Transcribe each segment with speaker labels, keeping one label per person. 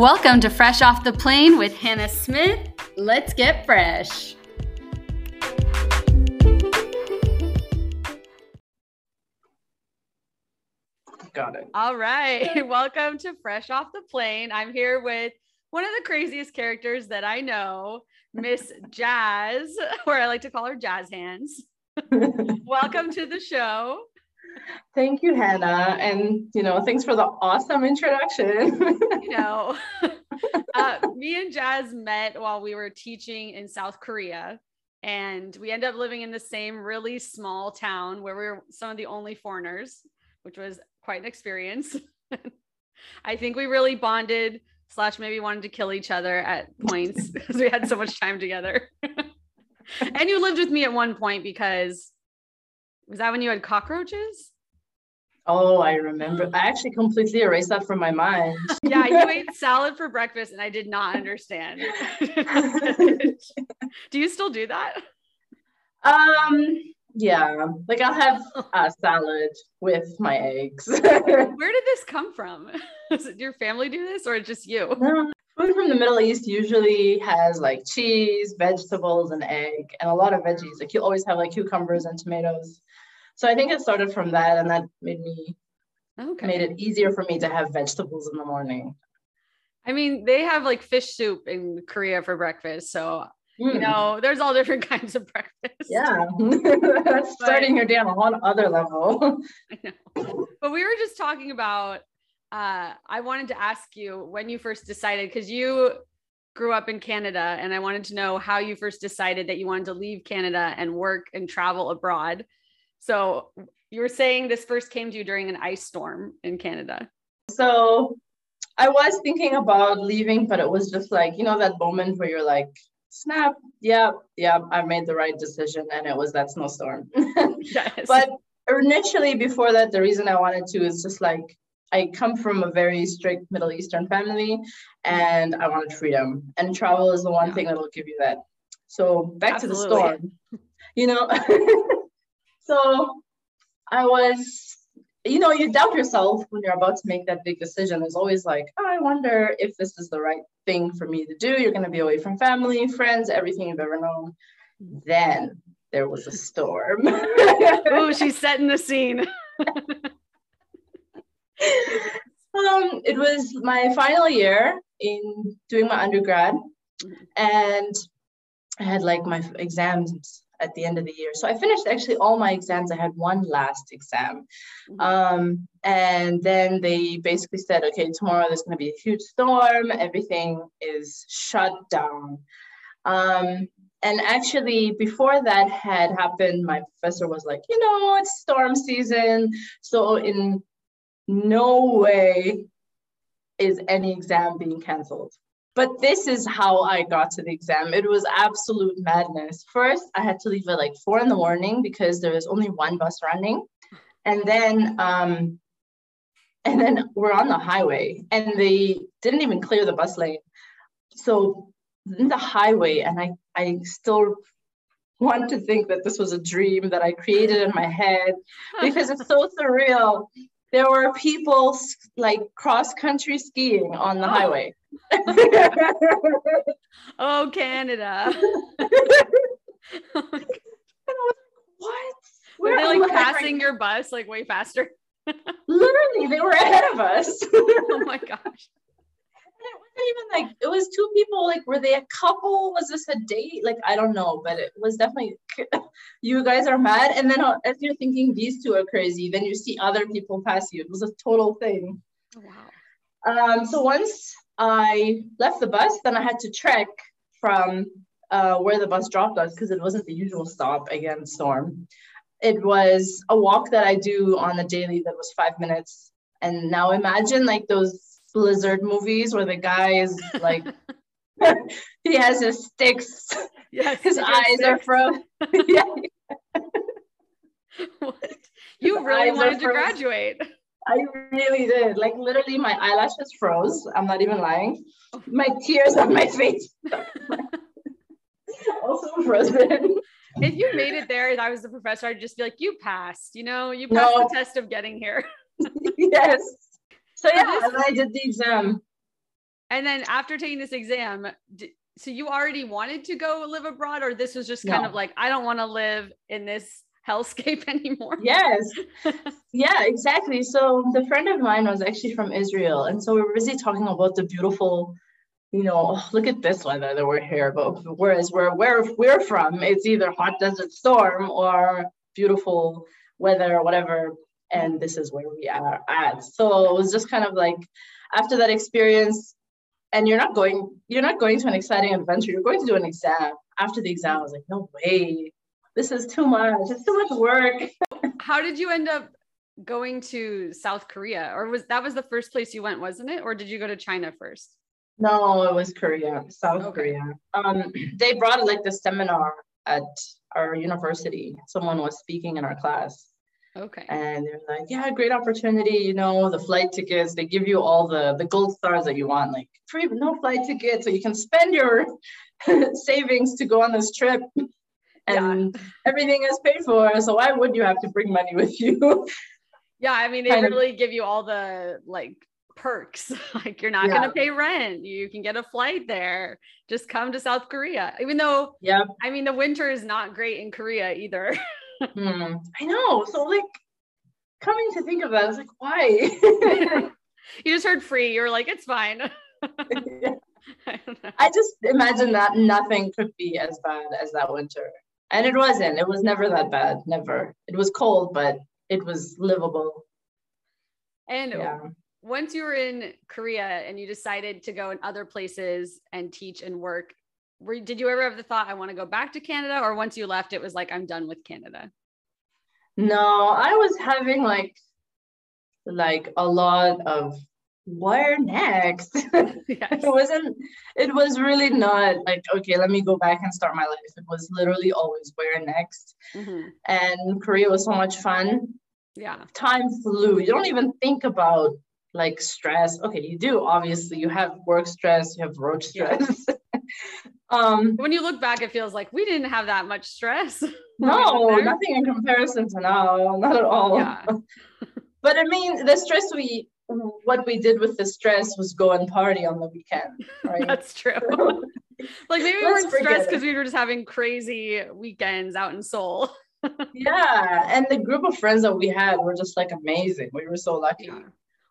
Speaker 1: Welcome to Fresh Off the Plane with Hannah Smith. Let's get fresh.
Speaker 2: Got it.
Speaker 1: All right. Welcome to Fresh Off the Plane. I'm here with one of the craziest characters that I know, Miss Jazz, or I like to call her Jazz Hands. Welcome to the show.
Speaker 2: Thank you, Hannah. And, you know, thanks for the awesome introduction.
Speaker 1: you know, uh, me and Jazz met while we were teaching in South Korea. And we ended up living in the same really small town where we were some of the only foreigners, which was quite an experience. I think we really bonded, slash, maybe wanted to kill each other at points because we had so much time together. and you lived with me at one point because was that when you had cockroaches?
Speaker 2: Oh, I remember. I actually completely erased that from my mind.
Speaker 1: yeah, you ate salad for breakfast and I did not understand. do you still do that?
Speaker 2: Um, yeah, like I'll have a salad with my eggs. Where
Speaker 1: did this come from? Does your family do this or just you?
Speaker 2: No, food from the Middle East usually has like cheese, vegetables, and egg, and a lot of veggies. Like you always have like cucumbers and tomatoes. So I think it started from that, and that made me okay. made it easier for me to have vegetables in the morning.
Speaker 1: I mean, they have like fish soup in Korea for breakfast, so mm. you know, there's all different kinds of breakfast.
Speaker 2: Yeah, that's starting your day on a whole other level.
Speaker 1: I know, but we were just talking about. Uh, I wanted to ask you when you first decided because you grew up in Canada, and I wanted to know how you first decided that you wanted to leave Canada and work and travel abroad. So you were saying this first came to you during an ice storm in Canada.
Speaker 2: So I was thinking about leaving, but it was just like, you know, that moment where you're like, snap, yeah, yeah, I made the right decision. And it was that snowstorm. yes. But initially, before that, the reason I wanted to is just like, I come from a very strict Middle Eastern family and I wanted freedom. And travel is the one yeah. thing that'll give you that. So back Absolutely. to the storm. You know, So I was, you know, you doubt yourself when you're about to make that big decision. It's always like, oh, I wonder if this is the right thing for me to do. You're going to be away from family, friends, everything you've ever known. Then there was a storm.
Speaker 1: oh, she's setting the scene. um,
Speaker 2: it was my final year in doing my undergrad, and I had like my exams at the end of the year. So I finished actually all my exams. I had one last exam. Mm-hmm. Um, and then they basically said, okay, tomorrow there's going to be a huge storm. Everything is shut down. Um, and actually, before that had happened, my professor was like, you know, it's storm season. So, in no way is any exam being canceled. But this is how I got to the exam. It was absolute madness. First, I had to leave at like four in the morning because there was only one bus running. And then um, and then we're on the highway and they didn't even clear the bus lane. So in the highway, and I, I still want to think that this was a dream that I created in my head because it's so surreal. There were people like cross country skiing on the oh. highway.
Speaker 1: oh, Canada.
Speaker 2: what?
Speaker 1: Were they like passing your bus like way faster?
Speaker 2: Literally, they were ahead of us.
Speaker 1: oh my gosh.
Speaker 2: Even like it was two people. Like, were they a couple? Was this a date? Like, I don't know, but it was definitely you guys are mad. And then uh, as you're thinking these two are crazy, then you see other people pass you. It was a total thing. Wow. Um, so once I left the bus, then I had to trek from uh, where the bus dropped us because it wasn't the usual stop again, storm. It was a walk that I do on a daily that was five minutes. And now imagine like those blizzard movies where the guy is like, he has his sticks, yes, his eyes sticks. are frozen. yeah.
Speaker 1: What? You his really wanted to graduate.
Speaker 2: I really did. Like literally, my eyelashes froze. I'm not even lying. Oh. My tears on my face also frozen.
Speaker 1: If you made it there, and I was the professor, I'd just be like, "You passed. You know, you passed no. the test of getting here."
Speaker 2: yes. So yeah, and I did the exam.
Speaker 1: And then after taking this exam, d- so you already wanted to go live abroad, or this was just kind
Speaker 2: No.
Speaker 1: of like, I don't want to live in this hellscape anymore?
Speaker 2: Yes. yeah, exactly. So the friend of mine was actually from Israel. And so we were busy talking about the beautiful, you know, "Oh, look at this weather that we're here. But whereas where where we're from, it's either hot desert storm or beautiful weather or whatever. And this is where we are at. So it was just kind of like after that experience, and you're not going, you're not going to an exciting adventure, you're going to do an exam. After the exam, I was like, no way. This is too much. It's too much work.
Speaker 1: How did you end up going to South Korea? Or was that was the first place you went, wasn't it? Or did you go to China first?
Speaker 2: No, it was Korea, South
Speaker 1: Okay.
Speaker 2: Korea. Um, they brought like the seminar at our university. Someone was speaking in our class,
Speaker 1: Okay.
Speaker 2: and they're like, "Yeah, great opportunity. You know, the flight tickets. They give you all the the gold stars that you want, like free no flight ticket, so you can spend your savings to go on this trip." And everything is paid for. So why would you have to bring money with you?
Speaker 1: Yeah, I mean they
Speaker 2: kind of-
Speaker 1: really give you all the like perks. like you're not
Speaker 2: Yeah.
Speaker 1: gonna pay rent. You can get a flight there. Just come to South Korea. Even though
Speaker 2: yeah,
Speaker 1: I mean the winter is not great in Korea either.
Speaker 2: Hmm. I know. So like coming to think of that, I was like, why?
Speaker 1: you just heard free. You were like, it's fine. I.
Speaker 2: I just imagine that nothing could be as bad as that winter. And it wasn't. It was never that bad. Never. It was cold, but it was livable.
Speaker 1: And
Speaker 2: Yeah.
Speaker 1: once you were in Korea and you decided to go in other places and teach and work, were, did you ever have the thought, I want to go back to Canada? Or once you left, it was like, I'm done with Canada?
Speaker 2: No, I was having like like a lot of where next? it wasn't it was really not like okay, let me go back and start my life. It was literally always where next.
Speaker 1: Mhm.
Speaker 2: And Korea was so much fun.
Speaker 1: Yeah.
Speaker 2: time flew. You don't even think about like stress. Okay, you do obviously. You have work stress, you have road
Speaker 1: Yeah.
Speaker 2: um
Speaker 1: When you look back, it feels like we didn't have that much stress.
Speaker 2: no, nothing in comparison to now, not at all.
Speaker 1: Yeah.
Speaker 2: But I mean, the stress we what we did with the stress was go and party on the weekend, right?
Speaker 1: That's true. like maybe we weren't stressed because we were just having crazy weekends out in Seoul.
Speaker 2: yeah, and the group of friends that we had were just like amazing. We were so lucky.
Speaker 1: Yeah.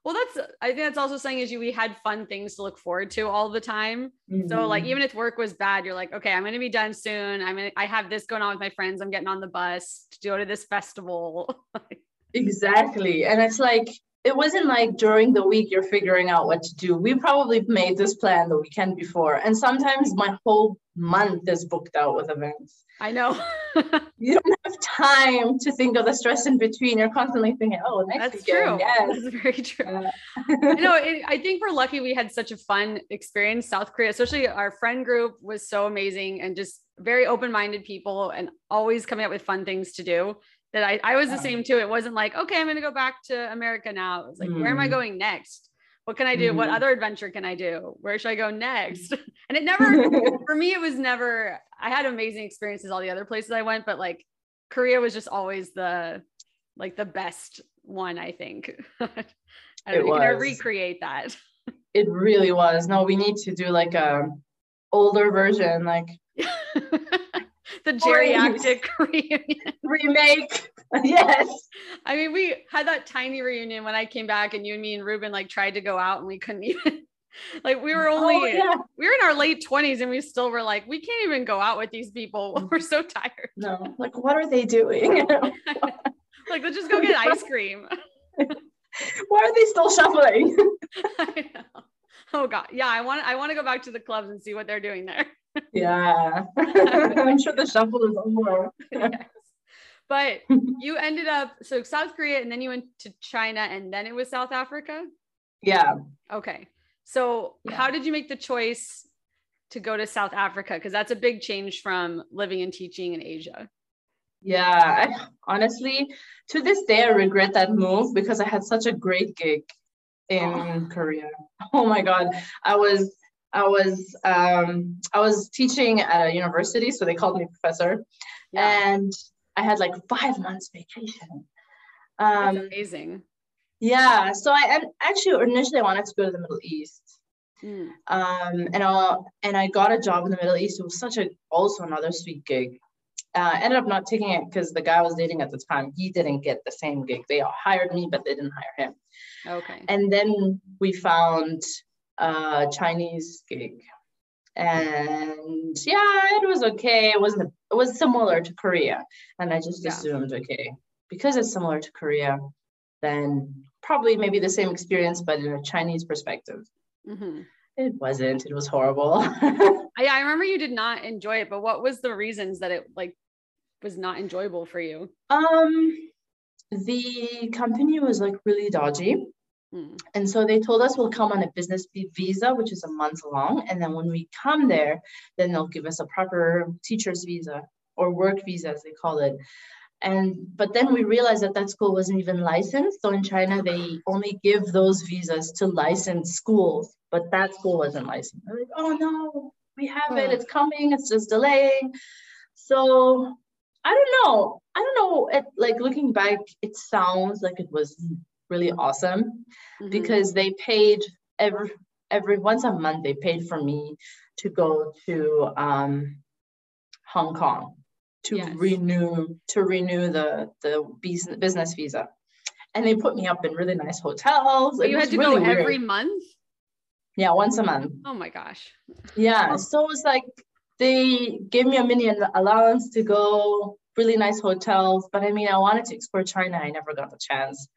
Speaker 1: Well, that's I think that's also saying is you we had fun things to look forward to all the time. So like
Speaker 2: Mhm.
Speaker 1: even if work was bad, you're like, okay, I'm gonna be done soon. I'm gonna I have this going on with my friends. I'm getting on the bus to go to this festival.
Speaker 2: Exactly. And it's like, it wasn't like during the week you're figuring out what to do. We probably made this plan the weekend before. And sometimes my whole month is booked out with events.
Speaker 1: I know.
Speaker 2: You don't have time to think of the stress in between. You're constantly thinking, oh, next
Speaker 1: that's
Speaker 2: weekend.
Speaker 1: true.
Speaker 2: Yes.
Speaker 1: That's very true. I know. It, I think we're lucky we had such a fun experience. South Korea, especially our friend group, was so amazing and just very open-minded people, and always coming up with fun things to do. That I, I was the same too. It wasn't like, okay, I'm going to go back to America now. It was like, where am I
Speaker 2: Mm.
Speaker 1: going next? What can I do? What
Speaker 2: Mhm.
Speaker 1: other adventure can I do? Where should I go next? And it never, for me, it was never. I had amazing experiences all the other places I went, but like Korea was just always the like the best one. I think. I
Speaker 2: It
Speaker 1: don't know, you can
Speaker 2: was.
Speaker 1: recreate that.
Speaker 2: it really was. No, we need to do like a older version, like
Speaker 1: the geriatric reunion.
Speaker 2: remake. yes.
Speaker 1: I mean, we had that tiny reunion when I came back, and you and me and Ruben like tried to go out, and we couldn't even. Like we were oh, only
Speaker 2: Oh, yeah.
Speaker 1: we were in our late twenties, and we still were like, we can't even go out with these people. We're so tired.
Speaker 2: No, like, what are they doing?
Speaker 1: like, let's just go get ice cream.
Speaker 2: Why are they still shuffling?
Speaker 1: I know. Oh God, yeah. I want I want to go back to the clubs and see what they're doing there.
Speaker 2: Yeah. I'm sure the shuffle is over.
Speaker 1: Yes. But you ended up so South Korea, and then you went to China, and then it was South Africa.
Speaker 2: Yeah.
Speaker 1: Okay. So
Speaker 2: Yeah.
Speaker 1: how did you make the choice to go to South Africa? Because that's a big change from living and teaching in Asia.
Speaker 2: Yeah. I, honestly, to this day, I regret that move because I had such a great gig in
Speaker 1: Oh.
Speaker 2: Korea. Oh my God. I was. I was um, I was teaching at a university, so they called me professor,
Speaker 1: Yeah.
Speaker 2: and I had like five months vacation.
Speaker 1: That's
Speaker 2: Um,
Speaker 1: amazing.
Speaker 2: Yeah, so I actually initially I wanted to go to the Middle East. Mm. Um, and I and I got a job in the Middle East. It was such a also another sweet gig. Uh, ended up not taking it because the guy I was dating at the time he didn't get the same gig. They hired me, but they didn't hire him.
Speaker 1: Okay.
Speaker 2: And then we found a Chinese gig, and yeah, it was okay. It wasn't. It was similar to Korea, and I just yeah. assumed okay because it's similar to Korea, then probably maybe the same experience, but in a Chinese perspective. Mm-hmm. It wasn't. It was horrible.
Speaker 1: I, I remember you did not enjoy it, but what was the reasons that it like was not enjoyable for you?
Speaker 2: Um, the company was like really dodgy. Mm. And so they told us we'll come on a business visa, which is a month long. And then when we come there, then they'll give us a proper teacher's visa or work visa, as they call it. And but then we realized that that school wasn't even licensed. So in china they only give those visas to licensed schools but that school wasn't licensed. They're like oh no we have it. It's coming. It's just delaying. So i don't know. I don't know it, like looking back it sounds like it was really awesome mm-hmm. because they paid every every once a month they paid for me to go to um, hong kong to yes. renew to renew the the business visa. And they put me up in really nice hotels.
Speaker 1: You had to really go every weird. month?
Speaker 2: Yeah once a month.
Speaker 1: Oh my gosh.
Speaker 2: Yeah so it was like they gave me a mini allowance to go really nice hotels but i mean i wanted to explore china. I never got the chance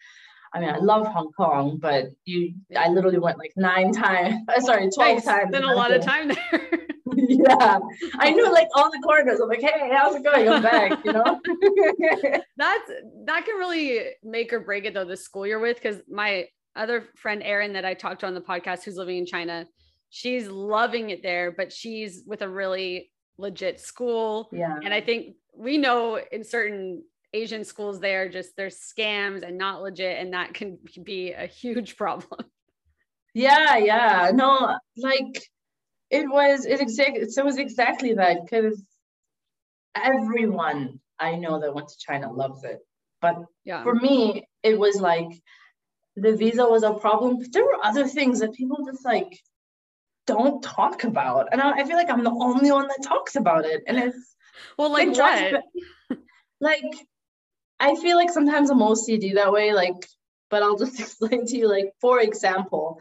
Speaker 2: I mean, I love Hong Kong, but you, I literally went like nine times. Sorry, twelve nice. times.
Speaker 1: Spent a lot of time there.
Speaker 2: yeah. I knew like all the corners. I'm like, hey, how's it going? I'm back, you know?
Speaker 1: That's that can really make or break it though, the school you're with. Cause my other friend Erin that I talked to on the podcast who's living in China, she's loving it there, but she's with a really legit school.
Speaker 2: Yeah.
Speaker 1: And I think we know in certain Asian schools there, just there's scams and not legit, and that can be a huge problem.
Speaker 2: Yeah, yeah. No, like it was it exactly so it was exactly that because everyone I know that went to China loves it. But yeah. for me, it was like the visa was a problem. But there were other things that people just like don't talk about. And I, I feel like I'm the only one that talks about it. And it's
Speaker 1: well, like what?
Speaker 2: like I feel like sometimes I'm OCD that way. Like, but I'll just explain to you. Like, for example,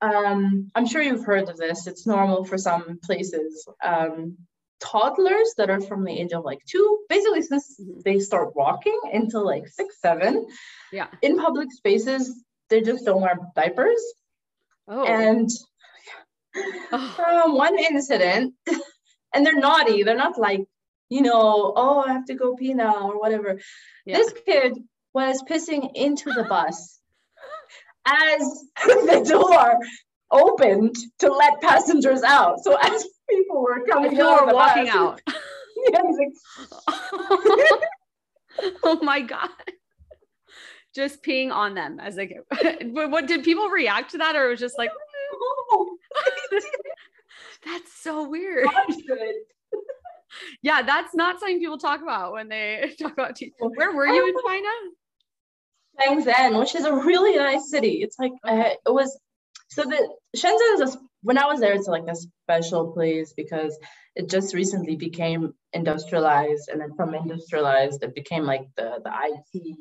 Speaker 2: um, I'm sure you've heard of this. It's normal for some places. Um, toddlers that are from the age of like two, basically since mm-hmm. they start walking until like six, seven,
Speaker 1: yeah,
Speaker 2: in public spaces, they just don't wear diapers.
Speaker 1: Oh.
Speaker 2: And oh. um, one incident, and they're naughty. They're not like, you know, oh, I have to go pee now or whatever. Yeah. This kid was pissing into the bus as the door opened to let passengers out. So as people were coming
Speaker 1: out, were walking bus, out. oh my god! Just peeing on them as they go. what did people react to that, or it was just like? that's so weird. Yeah, that's not something people talk about when they talk about. Tea. Where were you in China?
Speaker 2: Shenzhen, which is a really nice city. It's like uh, it was. So the Shenzhen is a, when I was there, it's like a special place because it just recently became industrialized, and then from industrialized, it became like the the IT,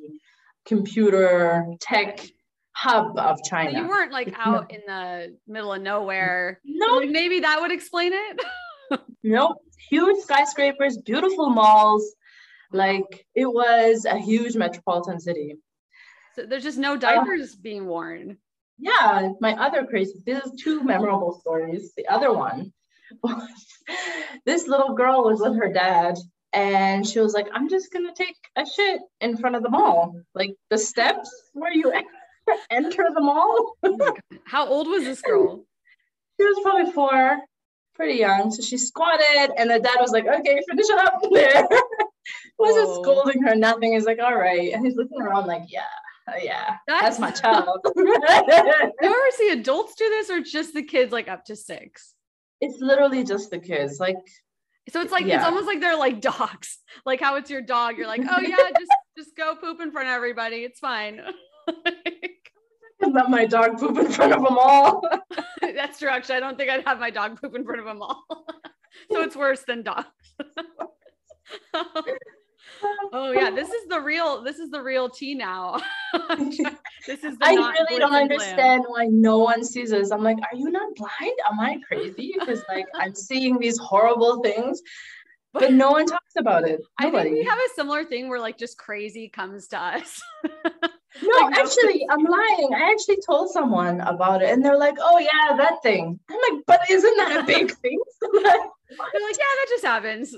Speaker 2: computer, tech hub of China.
Speaker 1: you weren't like out in the middle of nowhere.
Speaker 2: No,
Speaker 1: like maybe that would explain it.
Speaker 2: nope, huge skyscrapers, beautiful malls. Like it was a huge metropolitan city.
Speaker 1: So there's just no diapers uh, being worn.
Speaker 2: Yeah, my other crazy. This is two memorable stories. The other one was this little girl was with her dad, and she was like, "I'm just gonna take a shit in front of the mall, like the steps where you enter the mall."
Speaker 1: oh How old was this girl?
Speaker 2: She was probably four, pretty young. So she squatted, and the dad was like, "Okay, finish it up there." wasn't scolding her, nothing. He's like, "All right," and he's looking around like, "Yeah." Oh, yeah, that's, that's my child. you
Speaker 1: ever see adults do this or just the kids like up to six?
Speaker 2: It's literally just the kids. Like,
Speaker 1: so it's like yeah. it's almost like they're like dogs. Like how it's your dog. You're like, oh yeah, just just go poop in front of everybody. It's fine.
Speaker 2: let my dog poop in front of them all.
Speaker 1: That's true. Actually, I don't think I'd have my dog poop in front of them all. so it's worse than dogs. oh yeah, this is the real. This is the real tea now.
Speaker 2: this is. I really don't understand why no one sees this. I'm like, are you not blind? Am I crazy? Because like I'm seeing these horrible things, but, no one talks about it.
Speaker 1: Nobody. I think we have a similar thing where like just crazy comes to us.
Speaker 2: No, like, actually, I'm lying. I actually told someone about it, and they're like, "Oh yeah, that thing." I'm like, "But isn't that a big thing?"
Speaker 1: they're like, "Yeah, that just happens."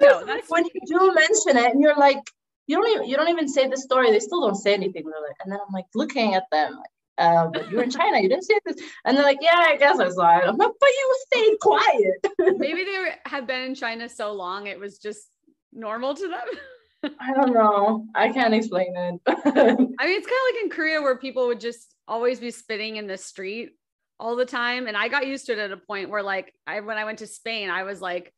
Speaker 2: no, that's when you do mention it, and you're like, you don't even you don't even say the story. They still don't say anything. They're like, and then I'm like looking at them, like, uh, but you were in China, you didn't say this. And they're like, yeah, I guess I saw it. I'm like, but you stayed quiet.
Speaker 1: Maybe they were, have been in China so long, it was just normal to them.
Speaker 2: I don't know. I can't explain it. I
Speaker 1: mean, it's kind of like in Korea where people would just always be spitting in the street all the time. And I got used to it at a point where, like, I when I went to Spain, I was like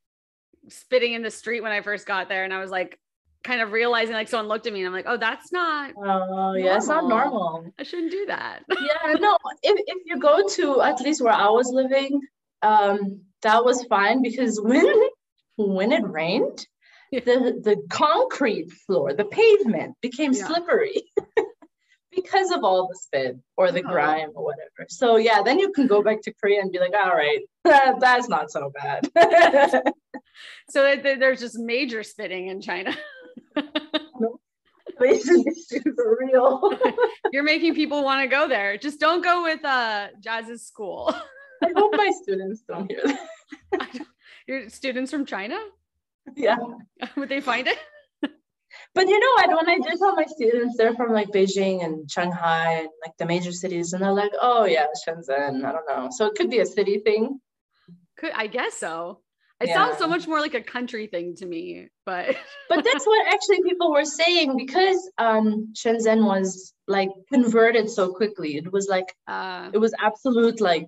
Speaker 1: spitting in the street when I first got there, and I was like, kind of realizing like someone looked at me and I'm like, oh, that's not.
Speaker 2: Oh, yeah, it's not normal.
Speaker 1: I shouldn't do that.
Speaker 2: yeah, no. If if you go to at least where I was living, um, that was fine because when when it rained, the the concrete floor, the pavement became yeah. slippery. because of all the spit or the oh. grime or whatever. So yeah, then you can go back to Korea and be like, all right, that's not so bad.
Speaker 1: so there's just major spitting in China.
Speaker 2: super real.
Speaker 1: You're making people want to go there. Just don't go with uh Jazz's school.
Speaker 2: I hope my students don't hear that.
Speaker 1: Your students from China?
Speaker 2: Yeah.
Speaker 1: Would they find it?
Speaker 2: But you know what? When I did tell my students they're from like Beijing and Shanghai and like the major cities, and they're like, "Oh yeah, Shenzhen." I don't know. So it could be a city thing.
Speaker 1: Could I guess so? It yeah. sounds so much more like a country thing to me, but
Speaker 2: but that's what actually people were saying because um Shenzhen was like converted so quickly. It was like uh, it was absolute like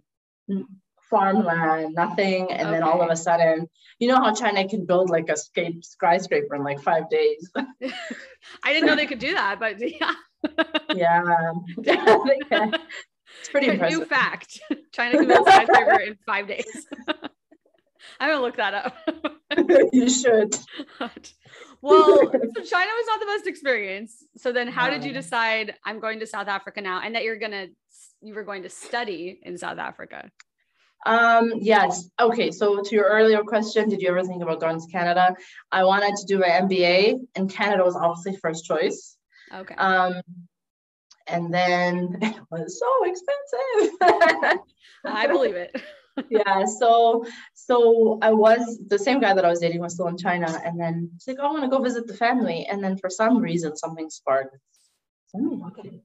Speaker 2: farmland, nothing, and okay. then all of a sudden, you know how China can build like a skyscraper in like five days.
Speaker 1: I didn't know they could do that, but yeah.
Speaker 2: yeah,
Speaker 1: it's pretty impressive. New fact: China can build a skyscraper in five days. I'm gonna look that up.
Speaker 2: you should.
Speaker 1: well, so China was not the best experience. So then, how did you decide I'm going to South Africa now, and that you're gonna you were going to study in South Africa?
Speaker 2: Um, yes. Okay. So to your earlier question, did you ever think about going to Canada? I wanted to do my MBA, and Canada was obviously first choice.
Speaker 1: Okay.
Speaker 2: Um, and then it was so expensive.
Speaker 1: I believe it
Speaker 2: yeah so so i was the same guy that i was dating was still in china and then it's like oh, i want to go visit the family and then for some reason something sparked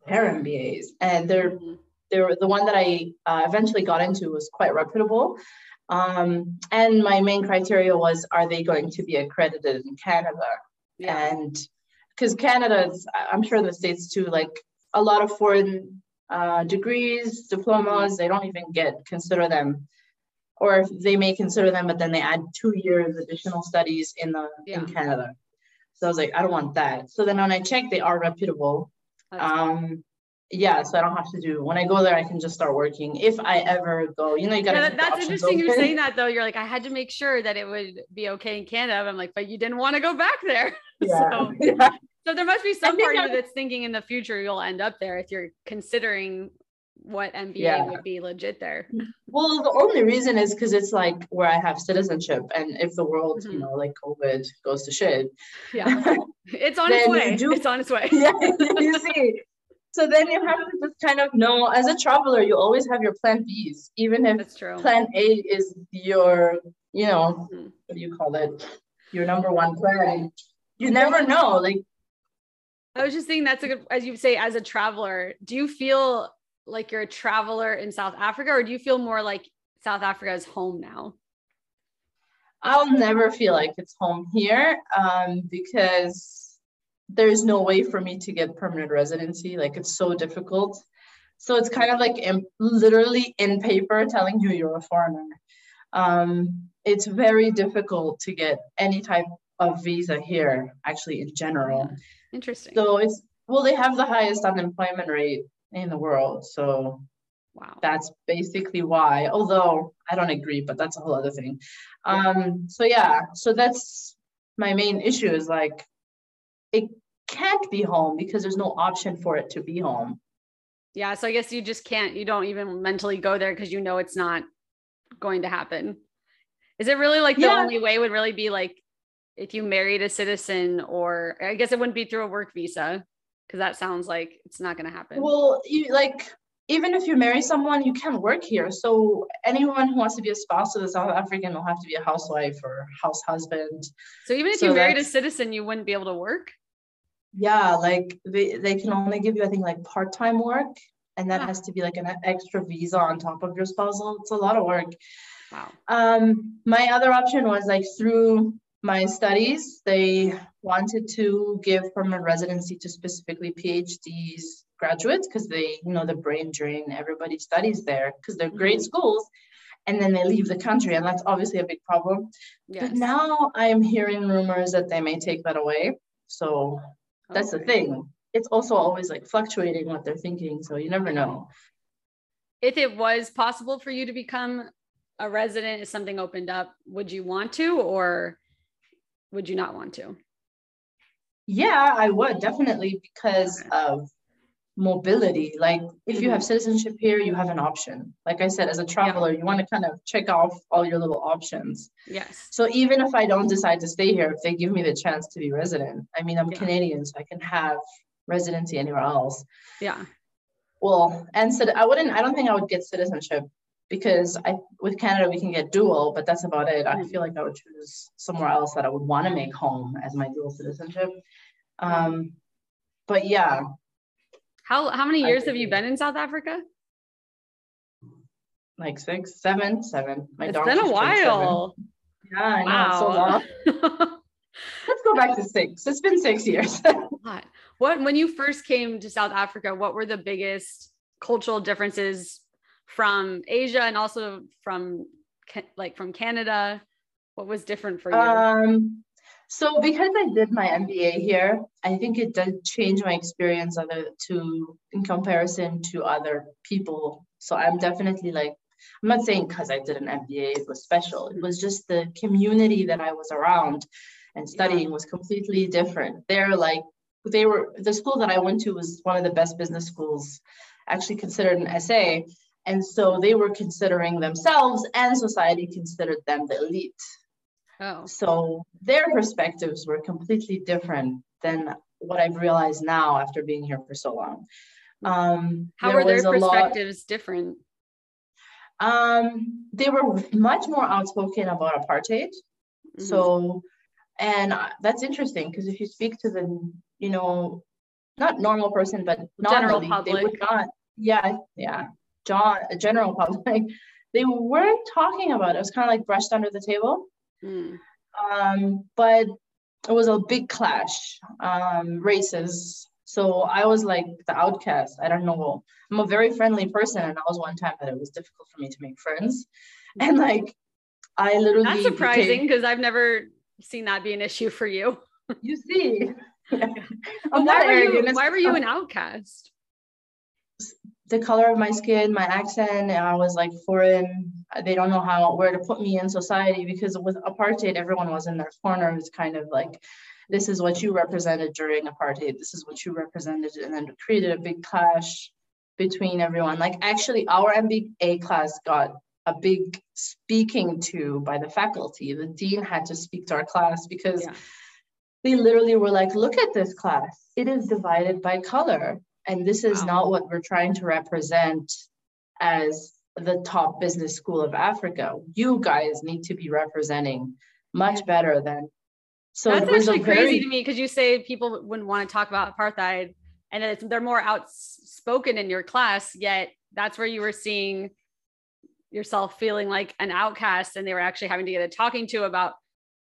Speaker 2: their mbas and they're mm-hmm. They're the one that i uh, eventually got into was quite reputable um, and my main criteria was are they going to be accredited in canada yeah. and because canada is i'm sure the states too like a lot of foreign uh, degrees, diplomas, they don't even get consider them or they may consider them, but then they add two years additional studies in the yeah. in Canada. So I was like, I don't want that. So then when I checked, they are reputable. um, yeah, so I don't have to do. When I go there, I can just start working. If I ever go, you know, you got.
Speaker 1: Yeah, that's interesting. Open. You're saying that though. You're like, I had to make sure that it would be okay in Canada. I'm like, but you didn't want to go back there. Yeah. so, yeah. so there must be some part of you that's thinking in the future you'll end up there if you're considering what MBA yeah. would be legit there.
Speaker 2: Well, the only reason is because it's like where I have citizenship, and if the world, mm-hmm. you know, like COVID goes to shit,
Speaker 1: yeah, it's on its way. Do, it's on its way.
Speaker 2: yeah, you see. So then you have to just kind of know, as a traveler, you always have your plan Bs, even if
Speaker 1: That's true.
Speaker 2: plan A is your, you know, mm-hmm. what do you call it, your number one plan. You never know, like.
Speaker 1: I was just saying that's a good, as you say, as a traveler, do you feel like you're a traveler in South Africa, or do you feel more like South Africa is home now?
Speaker 2: I'll never feel like it's home here um, because there's no way for me to get permanent residency. Like it's so difficult. So it's kind of like in, literally in paper telling you you're a foreigner. Um, it's very difficult to get any type of visa here, actually, in general.
Speaker 1: Interesting.
Speaker 2: So it's well, they have the highest unemployment rate in the world. So
Speaker 1: Wow.
Speaker 2: That's basically why, although I don't agree, but that's a whole other thing. Um, so yeah, so that's my main issue is like it can't be home because there's no option for it to be home.
Speaker 1: Yeah. So I guess you just can't, you don't even mentally go there because you know it's not going to happen. Is it really like the yeah. only way would really be like if you married a citizen, or I guess it wouldn't be through a work visa because that sounds like it's not going to happen.
Speaker 2: Well, you like even if you marry someone, you can't work here. So anyone who wants to be a spouse to the South African will have to be a housewife or house husband.
Speaker 1: So even if so you married a citizen, you wouldn't be able to work?
Speaker 2: Yeah, like they, they can only give you, I think, like part-time work. And that has to be like an extra visa on top of your spousal. It's a lot of work.
Speaker 1: Wow.
Speaker 2: Um, my other option was like through my studies, they wanted to give permanent residency to specifically PhDs graduates because they, you know, the brain drain, everybody studies there because they're great mm-hmm. schools and then they leave the country and that's obviously a big problem. Yes. But now I'm hearing rumors that they may take that away. So that's okay. the thing. It's also always like fluctuating what they're thinking. So you never know.
Speaker 1: If it was possible for you to become a resident, if something opened up, would you want to or would you not want to?
Speaker 2: Yeah, I would definitely because of mobility. Like if you have citizenship here, you have an option. Like I said, as a traveler, yeah. you want to kind of check off all your little options.
Speaker 1: Yes.
Speaker 2: So even if I don't decide to stay here, if they give me the chance to be resident, I mean, I'm yeah. Canadian, so I can have residency anywhere else.
Speaker 1: Yeah.
Speaker 2: Well, and so I wouldn't, I don't think I would get citizenship because I with Canada we can get dual, but that's about it. I mm. feel like I would choose somewhere else that I would want to make home as my dual citizenship. Um, but yeah,
Speaker 1: how how many years have you been in South Africa?
Speaker 2: Like six, seven, seven.
Speaker 1: My it's been a while.
Speaker 2: Yeah, I wow. know. So Let's go back to six. It's been six years.
Speaker 1: what when you first came to South Africa, what were the biggest cultural differences from Asia and also from like from Canada? What was different for you?
Speaker 2: Um, so because I did my MBA here, I think it did change my experience other to in comparison to other people. So I'm definitely like I'm not saying because I did an MBA it was special. It was just the community that I was around and studying was completely different. They're like they were the school that I went to was one of the best business schools, actually considered an SA. And so they were considering themselves and society considered them the elite.
Speaker 1: Oh.
Speaker 2: So their perspectives were completely different than what I've realized now after being here for so long. Um,
Speaker 1: How were their perspectives lot, different?
Speaker 2: Um, they were much more outspoken about apartheid. Mm-hmm. So, and that's interesting because if you speak to the, you know, not normal person, but
Speaker 1: general public,
Speaker 2: they would not. Yeah, yeah, John, general public. They weren't talking about it. It was kind of like brushed under the table. Mm. Um, but it was a big clash, um, races. So I was like the outcast. I don't know. I'm a very friendly person, and that was one time that it was difficult for me to make friends. And like, I literally.
Speaker 1: That's surprising because I've never seen that be an issue for you.
Speaker 2: You see.
Speaker 1: why, were you, why were you an outcast?
Speaker 2: The color of my skin, my accent, and I was like foreign. They don't know how where to put me in society because with apartheid, everyone was in their corner. It's kind of like this is what you represented during apartheid. This is what you represented, and then created a big clash between everyone. Like actually, our MBA class got a big speaking to by the faculty. The dean had to speak to our class because. Yeah. They literally were like, look at this class. It is divided by color and this is wow. not what we're trying to represent as the top business school of Africa. You guys need to be representing much better than.
Speaker 1: So that's actually crazy very, to me because you say people wouldn't want to talk about apartheid, and they're more outspoken in your class. Yet that's where you were seeing yourself feeling like an outcast, and they were actually having to get a talking to about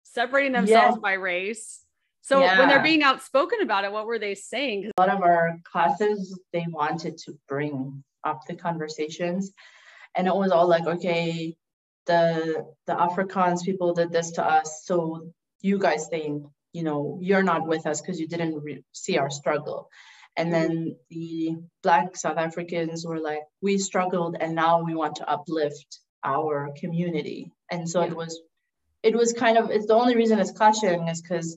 Speaker 1: separating themselves by race so yeah. when they're being outspoken about it, what were they saying?
Speaker 2: A lot of our classes, they wanted to bring up the conversations. And it was all like, okay, the the Afrikaans people did this to us. So you guys think, you know, you're not with us because you didn't re- see our struggle. And then the Black South Africans were like, we struggled and now we want to uplift our community. And so yeah. it was, it was kind of, it's the only reason it's clashing is because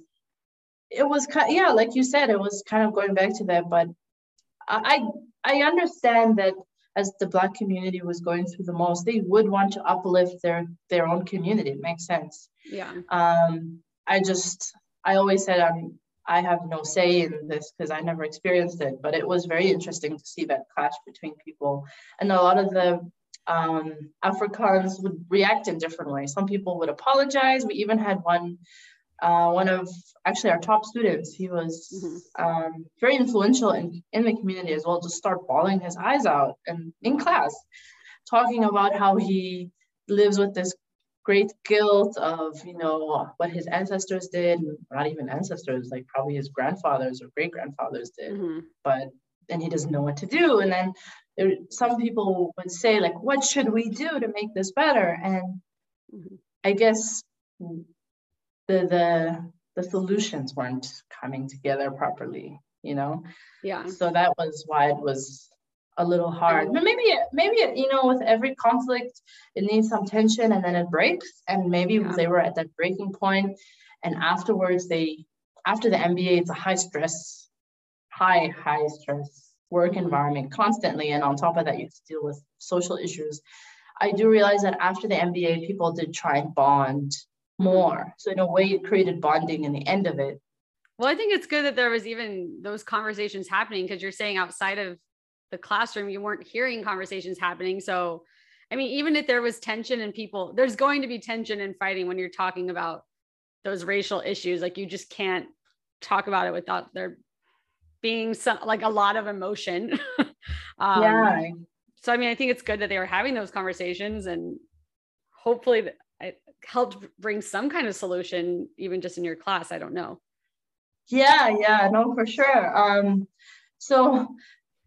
Speaker 2: it was kind yeah, like you said, it was kind of going back to that. But I I understand that as the black community was going through the most, they would want to uplift their their own community. It makes sense.
Speaker 1: Yeah.
Speaker 2: Um, I just I always said I'm I have no say in this because I never experienced it, but it was very interesting to see that clash between people. And a lot of the um, Afrikaans would react in different ways. Some people would apologize. We even had one uh, one of actually our top students. He was mm-hmm. um, very influential in, in the community as well, just start bawling his eyes out and in class, talking about how he lives with this great guilt of, you know, what his ancestors did, not even ancestors, like probably his grandfathers or great grandfathers did, mm-hmm. but then he doesn't know what to do. And then there, some people would say, like, what should we do to make this better? And mm-hmm. I guess the the the solutions weren't coming together properly you know?
Speaker 1: Yeah.
Speaker 2: So that was why it was a little hard. But maybe maybe you know with every conflict it needs some tension and then it breaks. And maybe yeah. they were at that breaking point and afterwards they after the mba it's a high stress high high stress work mm-hmm. environment constantly. And on top of that you deal with social issues. I do realize that after the mba people did try and bond more. So in a way, it created bonding in the end of it.
Speaker 1: Well, I think it's good that there was even those conversations happening because you're saying outside of the classroom, you weren't hearing conversations happening. So, I mean, even if there was tension and people, there's going to be tension and fighting when you're talking about those racial issues. Like you just can't talk about it without there being some like a lot of emotion.
Speaker 2: um, yeah.
Speaker 1: So, I mean, I think it's good that they were having those conversations and hopefully helped bring some kind of solution even just in your class i don't know.
Speaker 2: Yeah yeah no for sure. Um so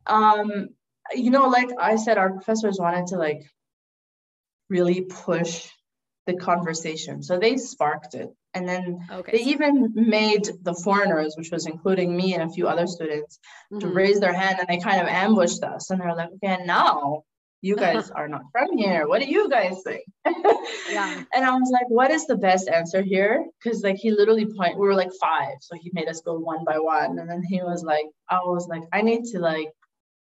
Speaker 2: um you know like i said our professors wanted to like really push the conversation. So they sparked it. And then okay. they even made the foreigners which was including me and a few other students mm-hmm. to raise their hand and they kind of ambushed us. And they're like okay now you guys are not from here. What do you guys think?
Speaker 1: yeah.
Speaker 2: And I was like, what is the best answer here? Because like he literally point, we were like five. So he made us go one by one. And then he was like, I was like, I need to like,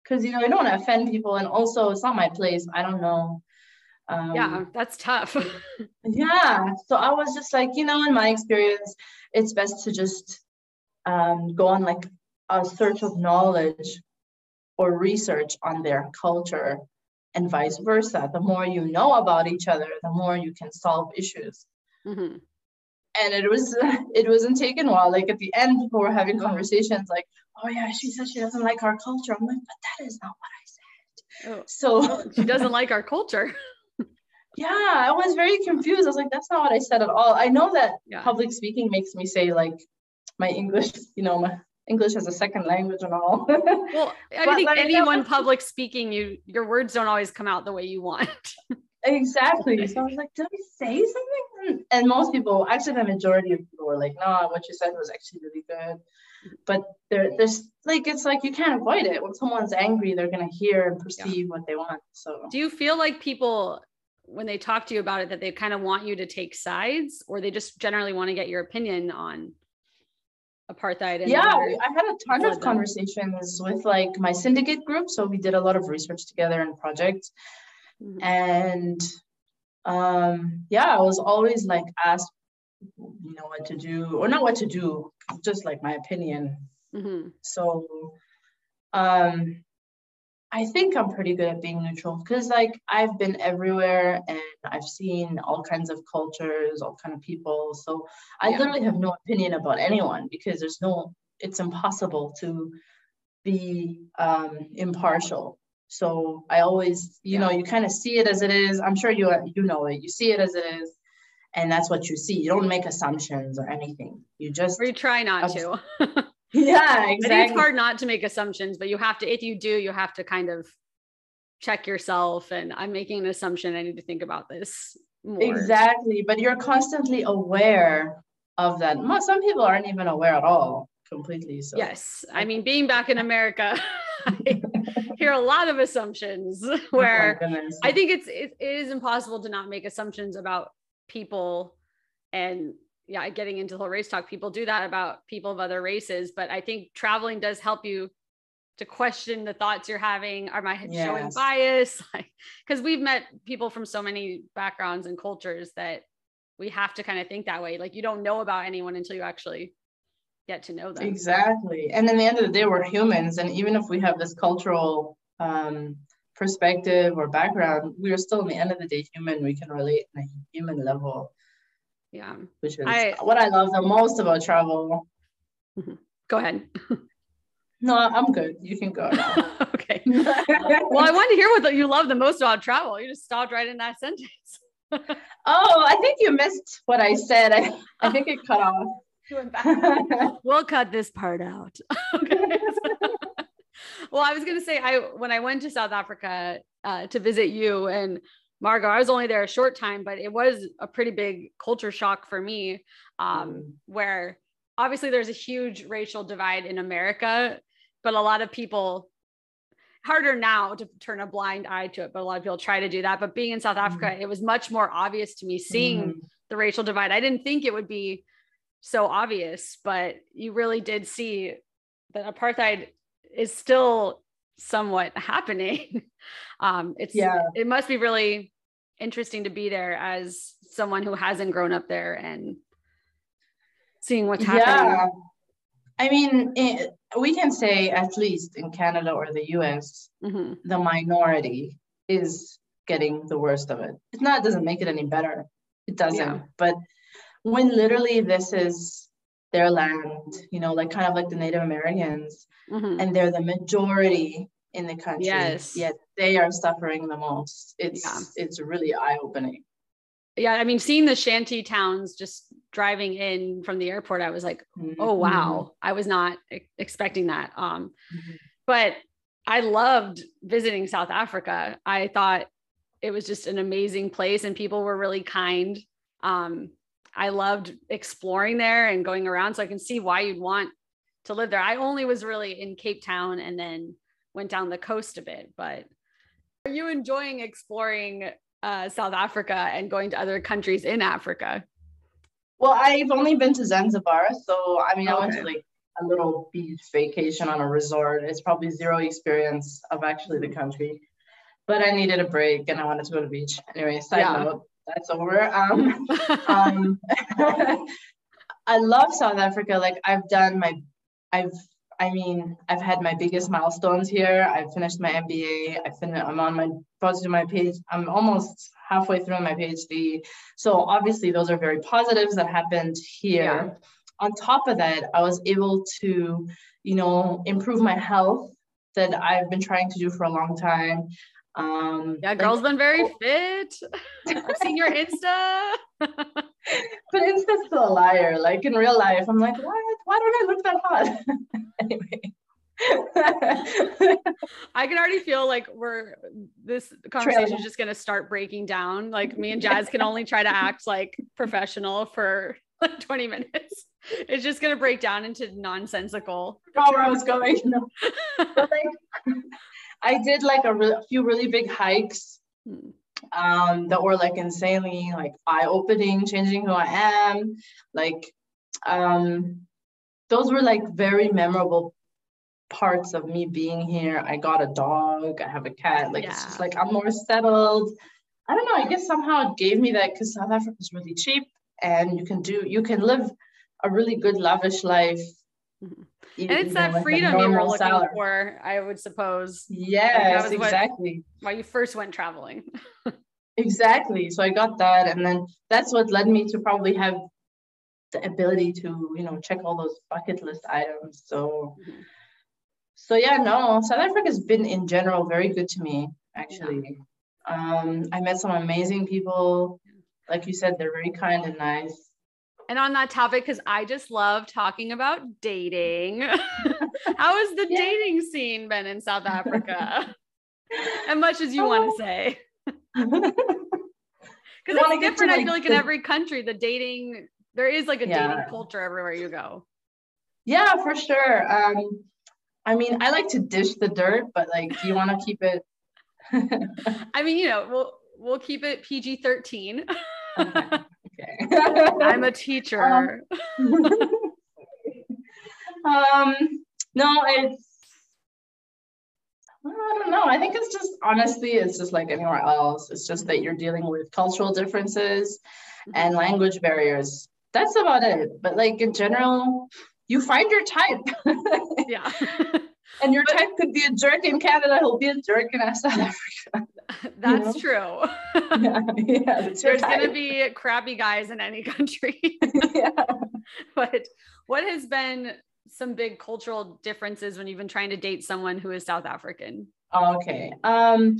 Speaker 2: because you know, I don't want to offend people. And also it's not my place. I don't know.
Speaker 1: Um, yeah, that's tough.
Speaker 2: yeah. So I was just like, you know, in my experience, it's best to just um, go on like a search of knowledge or research on their culture and vice versa. The more you know about each other, the more you can solve issues. Mm-hmm. And it was it wasn't taken well. Like at the end, people were having conversations like, "Oh yeah, she says she doesn't like our culture." I'm like, "But that is not what I said." Oh. So
Speaker 1: she doesn't like our culture.
Speaker 2: yeah, I was very confused. I was like, "That's not what I said at all." I know that yeah. public speaking makes me say like my English, you know, my English as a second language and all.
Speaker 1: well, I but think like, anyone public speaking, you your words don't always come out the way you want.
Speaker 2: exactly. So I was like, did I say something? Hmm. And most people, actually, the majority of people were like, no, what you said was actually really good. But there, there's like it's like you can't avoid it. When someone's angry, they're gonna hear and perceive yeah. what they want. So
Speaker 1: do you feel like people when they talk to you about it that they kind of want you to take sides or they just generally want to get your opinion on apartheid
Speaker 2: yeah i had a ton of conversations with like my syndicate group so we did a lot of research together and projects mm-hmm. and um yeah i was always like asked you know what to do or not what to do just like my opinion mm-hmm. so um I think I'm pretty good at being neutral because like I've been everywhere and I've seen all kinds of cultures, all kind of people. So I yeah. literally have no opinion about anyone because there's no it's impossible to be um, impartial. So I always, you yeah. know, you kind of see it as it is. I'm sure you you know it. You see it as it is, and that's what you see. You don't make assumptions or anything. You just
Speaker 1: you try not to.
Speaker 2: yeah exactly.
Speaker 1: I think it's hard not to make assumptions but you have to if you do you have to kind of check yourself and i'm making an assumption i need to think about this
Speaker 2: more. exactly but you're constantly aware of that some people aren't even aware at all completely. So
Speaker 1: yes, I mean, being back in America, I hear a lot of assumptions oh where oh I think it's it, it is impossible to not make assumptions about people and yeah, getting into the whole race talk. People do that about people of other races, but I think traveling does help you to question the thoughts you're having. Am I yes. showing bias? Because we've met people from so many backgrounds and cultures that we have to kind of think that way. Like you don't know about anyone until you actually get to know them.
Speaker 2: Exactly. And in the end of the day, we're humans. And even if we have this cultural um, perspective or background, we are still in the end of the day human. We can relate on a human level.
Speaker 1: Yeah.
Speaker 2: Which is I, what I love the most about travel.
Speaker 1: Go ahead.
Speaker 2: No, I'm good. You can go.
Speaker 1: okay. well, I wanted to hear what you love the most about travel. You just stopped right in that sentence
Speaker 2: oh, I think you missed what I said. I, I think it cut off.
Speaker 1: we'll cut this part out. okay. well, I was gonna say I when I went to South Africa uh, to visit you and Margot, I was only there a short time, but it was a pretty big culture shock for me. Um, mm. Where obviously there's a huge racial divide in America, but a lot of people harder now to turn a blind eye to it, but a lot of people try to do that. But being in South Africa, mm-hmm. it was much more obvious to me seeing mm-hmm. the racial divide. I didn't think it would be so obvious, but you really did see that apartheid is still somewhat happening. um, it's yeah, it must be really interesting to be there as someone who hasn't grown up there and seeing what's happening. Yeah.
Speaker 2: I mean, it, we can say at least in Canada or the US, mm-hmm. the minority is getting the worst of it. It's not, it doesn't make it any better. It doesn't. Yeah. But when literally this is their land, you know, like kind of like the Native Americans, mm-hmm. and they're the majority in the country. Yes. Yet they are suffering the most. It's yeah. it's really eye-opening
Speaker 1: yeah, I mean, seeing the shanty towns just driving in from the airport, I was like, mm-hmm. oh wow, I was not expecting that. Um, mm-hmm. but I loved visiting South Africa. I thought it was just an amazing place, and people were really kind. Um, I loved exploring there and going around, so I can see why you'd want to live there. I only was really in Cape Town and then went down the coast a bit, but are you enjoying exploring uh, South Africa and going to other countries in Africa?
Speaker 2: Well, I've only been to Zanzibar. So, I mean, okay. I went to like a little beach vacation on a resort. It's probably zero experience of actually the country, but I needed a break and I wanted to go to the beach. Anyway, side yeah. note, that's over. Um, um, I love South Africa. Like I've done my, I've I mean, I've had my biggest milestones here. I finished my MBA. I finished, I'm on my to my page. I'm almost halfway through my PhD. So obviously those are very positives that happened here. Yeah. On top of that, I was able to, you know, improve my health that I've been trying to do for a long time. Um,
Speaker 1: yeah, girl's been very oh. fit. I've seen your Insta.
Speaker 2: but Insta's still a liar. Like in real life, I'm like, what? Why don't I look that hot? anyway.
Speaker 1: I can already feel like we're this conversation is just going to start breaking down. Like me and Jazz can only try to act like professional for like 20 minutes. It's just going to break down into nonsensical.
Speaker 2: Oh, where I was going. No. like, I did like a, re- few really big hikes hmm. um, that were like insanely like eye-opening, changing who I am. Like um, those were like very memorable parts of me being here. I got a dog, I have a cat. Like yeah. it's just like I'm more settled. I don't know. I guess somehow it gave me that because South Africa is really cheap and you can do you can live a really good lavish life
Speaker 1: mm-hmm and it's that freedom you were looking salary. for, I would suppose.
Speaker 2: Yes, exactly.
Speaker 1: Why you first went traveling.
Speaker 2: exactly. So I got that, and then that's what led me to probably have the ability to, you know, check all those bucket list items. So, mm-hmm. so yeah, no, South Africa's been in general very good to me. Actually, yeah. um, I met some amazing people. Like you said, they're very kind and nice
Speaker 1: and on that topic, because I just love talking about dating. How has the yeah. dating scene been in South Africa? as much as you want to say. Because it's different, I feel like, in every country, the dating, there is like a yeah. dating culture everywhere you go.
Speaker 2: Yeah, for sure. Um, I mean, I like to dish the dirt, but like, do you want to keep it?
Speaker 1: I mean, you know, we'll we'll keep it PG thirteen.
Speaker 2: okay. Okay.
Speaker 1: I'm a teacher.
Speaker 2: Um, um, no, it's I don't know. I think it's just honestly, it's just like anywhere else. It's just that you're dealing with cultural differences and language barriers. That's about it. But like in general, you find your type.
Speaker 1: yeah.
Speaker 2: and your type could be a jerk in Canada, he'll be a jerk in South Africa.
Speaker 1: That's you know?
Speaker 2: true. yeah, yeah
Speaker 1: There's going to be crappy guys in any country. yeah. But what has been some big cultural differences when you've been trying to date someone who is South African?
Speaker 2: Okay. Um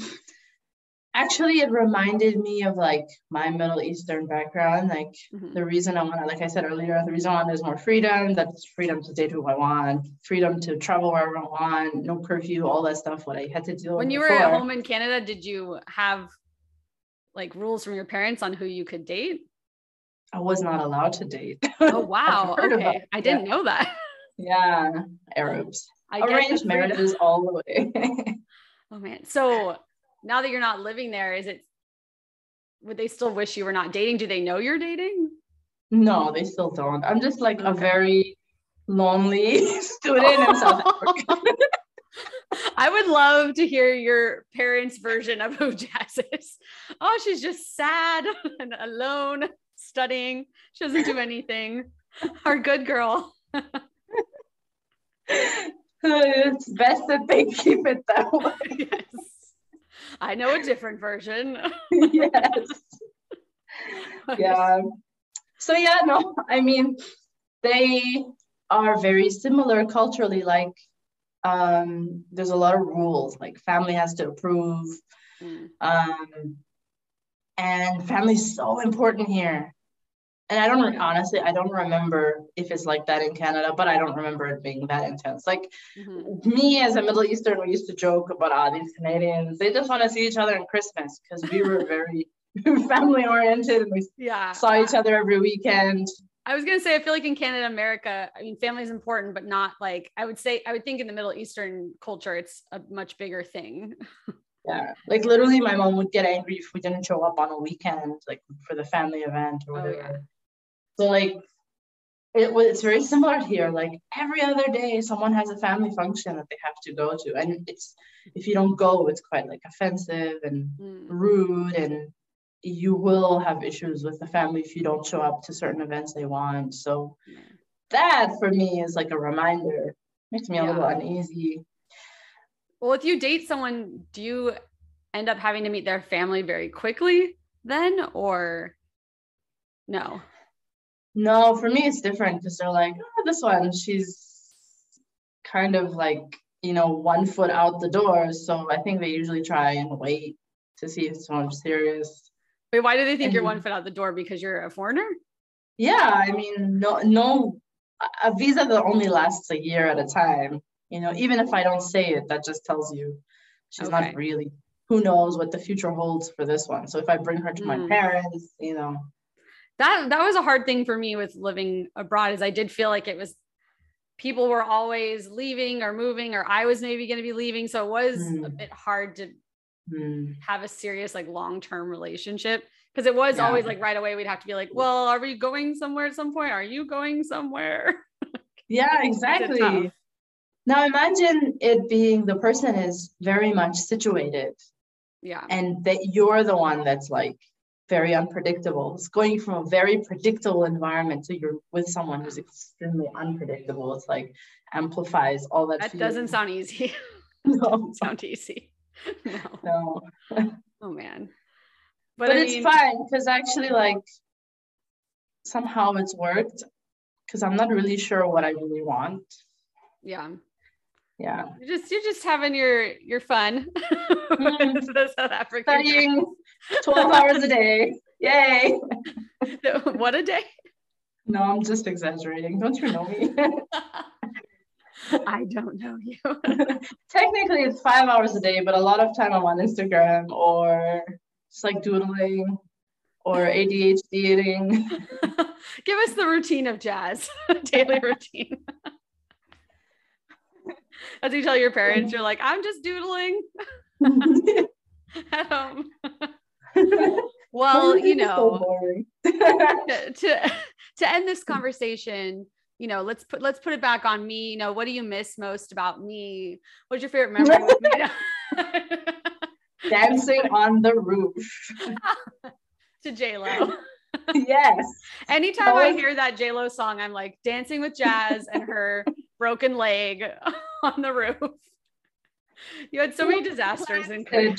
Speaker 2: actually it reminded me of like my Middle Eastern background. Like mm-hmm. the reason I want to, like I said earlier, the reason I want is more freedom. That's freedom to date who I want, freedom to travel wherever I want, no curfew, all that stuff. What I had to do.
Speaker 1: When you before. were at home in Canada, did you have like rules from your parents on who you could date?
Speaker 2: I was not allowed to date.
Speaker 1: Oh wow. okay. I didn't yeah. know that.
Speaker 2: Yeah, Arabs. I Arranged marriages all the way.
Speaker 1: oh man. So now that you're not living there, is it would they still wish you were not dating? Do they know you're dating?
Speaker 2: No, they still don't. I'm just like okay. a very lonely student in South Africa.
Speaker 1: I would love to hear your parents' version of who Jazz is. Oh, she's just sad and alone, studying. She doesn't do anything. Our good girl
Speaker 2: it's best that they keep it that way.
Speaker 1: Yes. I know a different version.
Speaker 2: yes. yeah. So yeah, no, I mean, they are very similar culturally. Like, um, there's a lot of rules. Like, family has to approve. Mm. Um, and family's so important here and I don't honestly, I don't remember if it's like that in Canada, but I don't remember it being that intense. Like mm-hmm. me as a Middle Eastern, we used to joke about ah, these Canadians, they just want to see each other in Christmas because we were very family oriented and we yeah. saw each other every weekend.
Speaker 1: I was gonna say, I feel like in Canada, America, I mean, family is important, but not like I would say. I would think in the Middle Eastern culture, it's a much bigger thing.
Speaker 2: yeah, like literally, my mom would get angry if we didn't show up on a weekend, like for the family event or whatever. Oh, yeah. So like it was it's very similar here. Like every other day, someone has a family function that they have to go to, and it's if you don't go, it's quite like offensive and mm. rude, and you will have issues with the family if you don't show up to certain events they want. So yeah. that for me is like a reminder. Makes me yeah. a little uneasy.
Speaker 1: Well, if you date someone, do you end up having to meet their family very quickly then, or no?
Speaker 2: No, for me it's different because they're like, oh, this one, she's kind of like, you know, one foot out the door. So I think they usually try and wait to see if someone's serious.
Speaker 1: Wait, why do they think and, you're one foot out the door? Because you're a foreigner?
Speaker 2: Yeah, I mean, no, no, a visa that only lasts a year at a time. You know, even if I don't say it, that just tells you she's okay. not really. Who knows what the future holds for this one? So if I bring her to mm. my hmm. parents, you know,
Speaker 1: that that was a hard thing for me with living abroad is I did feel like it was people were always leaving or moving or I was maybe going to be leaving so it was mm. a bit hard to mm. have a serious like long-term relationship because it was yeah. always like right away we'd have to be like well are we going somewhere at some point are you going somewhere
Speaker 2: yeah exactly now imagine it being the person is very much situated
Speaker 1: yeah
Speaker 2: and that you're the one that's like very unpredictable. It's going from a very predictable environment to you're with someone who's extremely unpredictable. It's like amplifies all that.
Speaker 1: That feeling. doesn't sound easy. No, doesn't sound easy.
Speaker 2: No. no.
Speaker 1: oh man.
Speaker 2: But, but it's mean, fine because actually, like somehow it's worked because I'm not really sure what I really want.
Speaker 1: Yeah.
Speaker 2: Yeah.
Speaker 1: You're just you're just having your your fun.
Speaker 2: Mm. the South African studying 12 hours a day. Yay.
Speaker 1: what a day?
Speaker 2: No, I'm just exaggerating. Don't you know me?
Speaker 1: I don't know you.
Speaker 2: Technically, it's five hours a day, but a lot of time I'm on Instagram or just like doodling or ADHD eating.
Speaker 1: Give us the routine of jazz, daily routine. As you tell your parents, you're like, I'm just doodling at home. well, you know, to, to to end this conversation, you know, let's put let's put it back on me. You know, what do you miss most about me? What's your favorite memory with me?
Speaker 2: Dancing on the roof.
Speaker 1: to J Lo.
Speaker 2: yes.
Speaker 1: Anytime I hear that J Lo song, I'm like dancing with Jazz and her broken leg on the roof. You had so many disasters in Korea.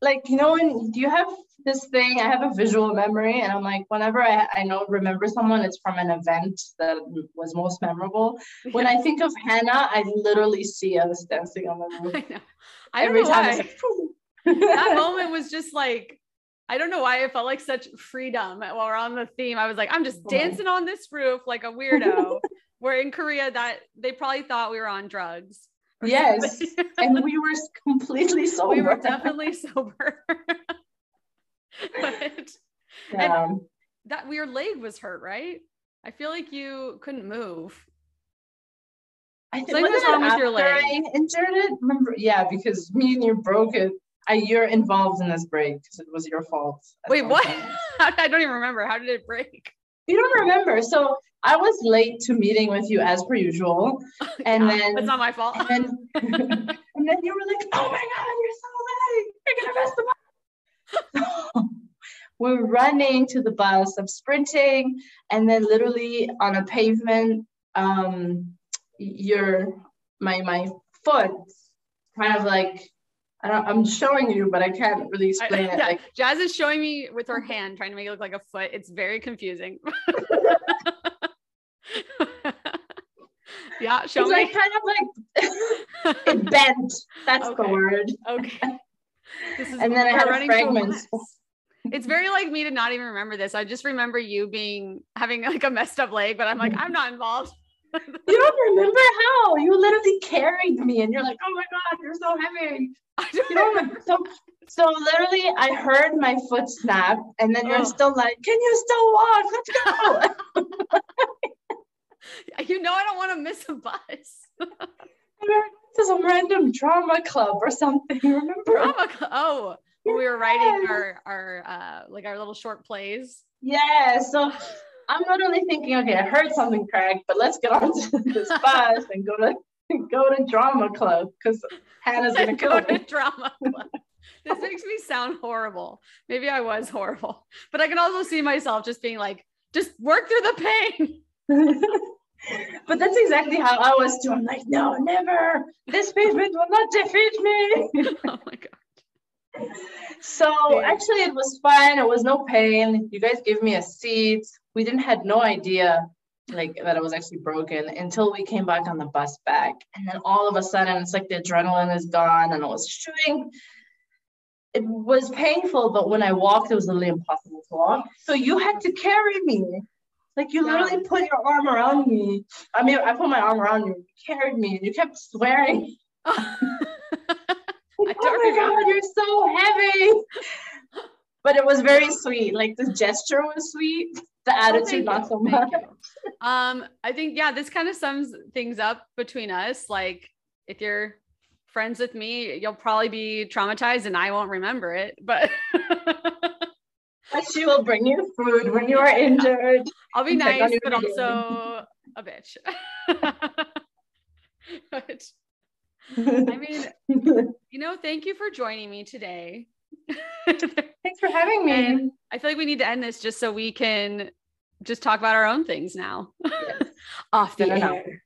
Speaker 2: Like, you know, when do you have this thing? I have a visual memory, and I'm like, whenever I, I know remember someone, it's from an event that was most memorable. When I think of Hannah, I literally see us dancing on the roof. I know.
Speaker 1: I Every time like, that moment was just like I don't know why it felt like such freedom while we're on the theme. I was like, I'm just dancing on this roof like a weirdo. Where in Korea, that they probably thought we were on drugs.
Speaker 2: Yes, and we were completely sober.
Speaker 1: We were definitely sober. but yeah. that your leg was hurt, right? I feel like you couldn't move.
Speaker 2: I think was wrong with your leg. I injured it. Remember? Yeah, because me and you broke it I, you're involved in this break because it was your fault.
Speaker 1: Wait, what? I don't even remember. How did it break?
Speaker 2: You don't remember. So I was late to meeting with you as per usual. And yeah, then
Speaker 1: it's not my fault.
Speaker 2: And then, and then you were like, oh my God, you're so late. You're gonna miss the bus. we're running to the bus. I'm sprinting, and then literally on a pavement, um, your my my foot kind of like I don't, I'm showing you, but I can't really explain I, it. Yeah, like,
Speaker 1: Jazz is showing me with her hand, trying to make it look like a foot. It's very confusing. yeah, show
Speaker 2: it's
Speaker 1: me.
Speaker 2: like kind of like it bent. That's okay. the word.
Speaker 1: Okay.
Speaker 2: This is and then I had fragments.
Speaker 1: It's very like me to not even remember this. I just remember you being having like a messed up leg, but I'm like, I'm not involved.
Speaker 2: you don't remember how you literally carried me and you're like, oh my God, you're so heavy. You know, so, so literally I heard my foot snap and then you're oh. still like, can you still walk? Let's
Speaker 1: go. you know, I don't want to miss a bus.
Speaker 2: to some random drama club or something. Remember?
Speaker 1: Drama club. Oh, we were writing our our uh like our little short plays.
Speaker 2: Yeah. So I'm literally thinking, okay, I heard something crack, but let's get on to this bus and go to go to drama club because Hannah's gonna go to
Speaker 1: drama club. this makes me sound horrible. Maybe I was horrible, but I can also see myself just being like, just work through the pain.
Speaker 2: But that's exactly how I was too. I'm like, no, never. This pavement will not defeat me. oh my god. So actually, it was fine. It was no pain. You guys gave me a seat. We didn't had no idea like that it was actually broken until we came back on the bus back. And then all of a sudden, it's like the adrenaline is gone and I was shooting. It was painful, but when I walked, it was literally impossible to walk. So you had to carry me. Like you yeah. literally put your arm around me. I mean, I put my arm around you, you carried me, and you kept swearing. oh my god, you're so heavy. But it was very sweet. Like the gesture was sweet the oh, attitude oh, not so much
Speaker 1: um i think yeah this kind of sums things up between us like if you're friends with me you'll probably be traumatized and i won't remember it
Speaker 2: but she will bring you food when you are injured
Speaker 1: i'll be nice but also a bitch but i mean you know thank you for joining me today
Speaker 2: Thanks for having me. And
Speaker 1: I feel like we need to end this just so we can just talk about our own things now. Yes. Off the air.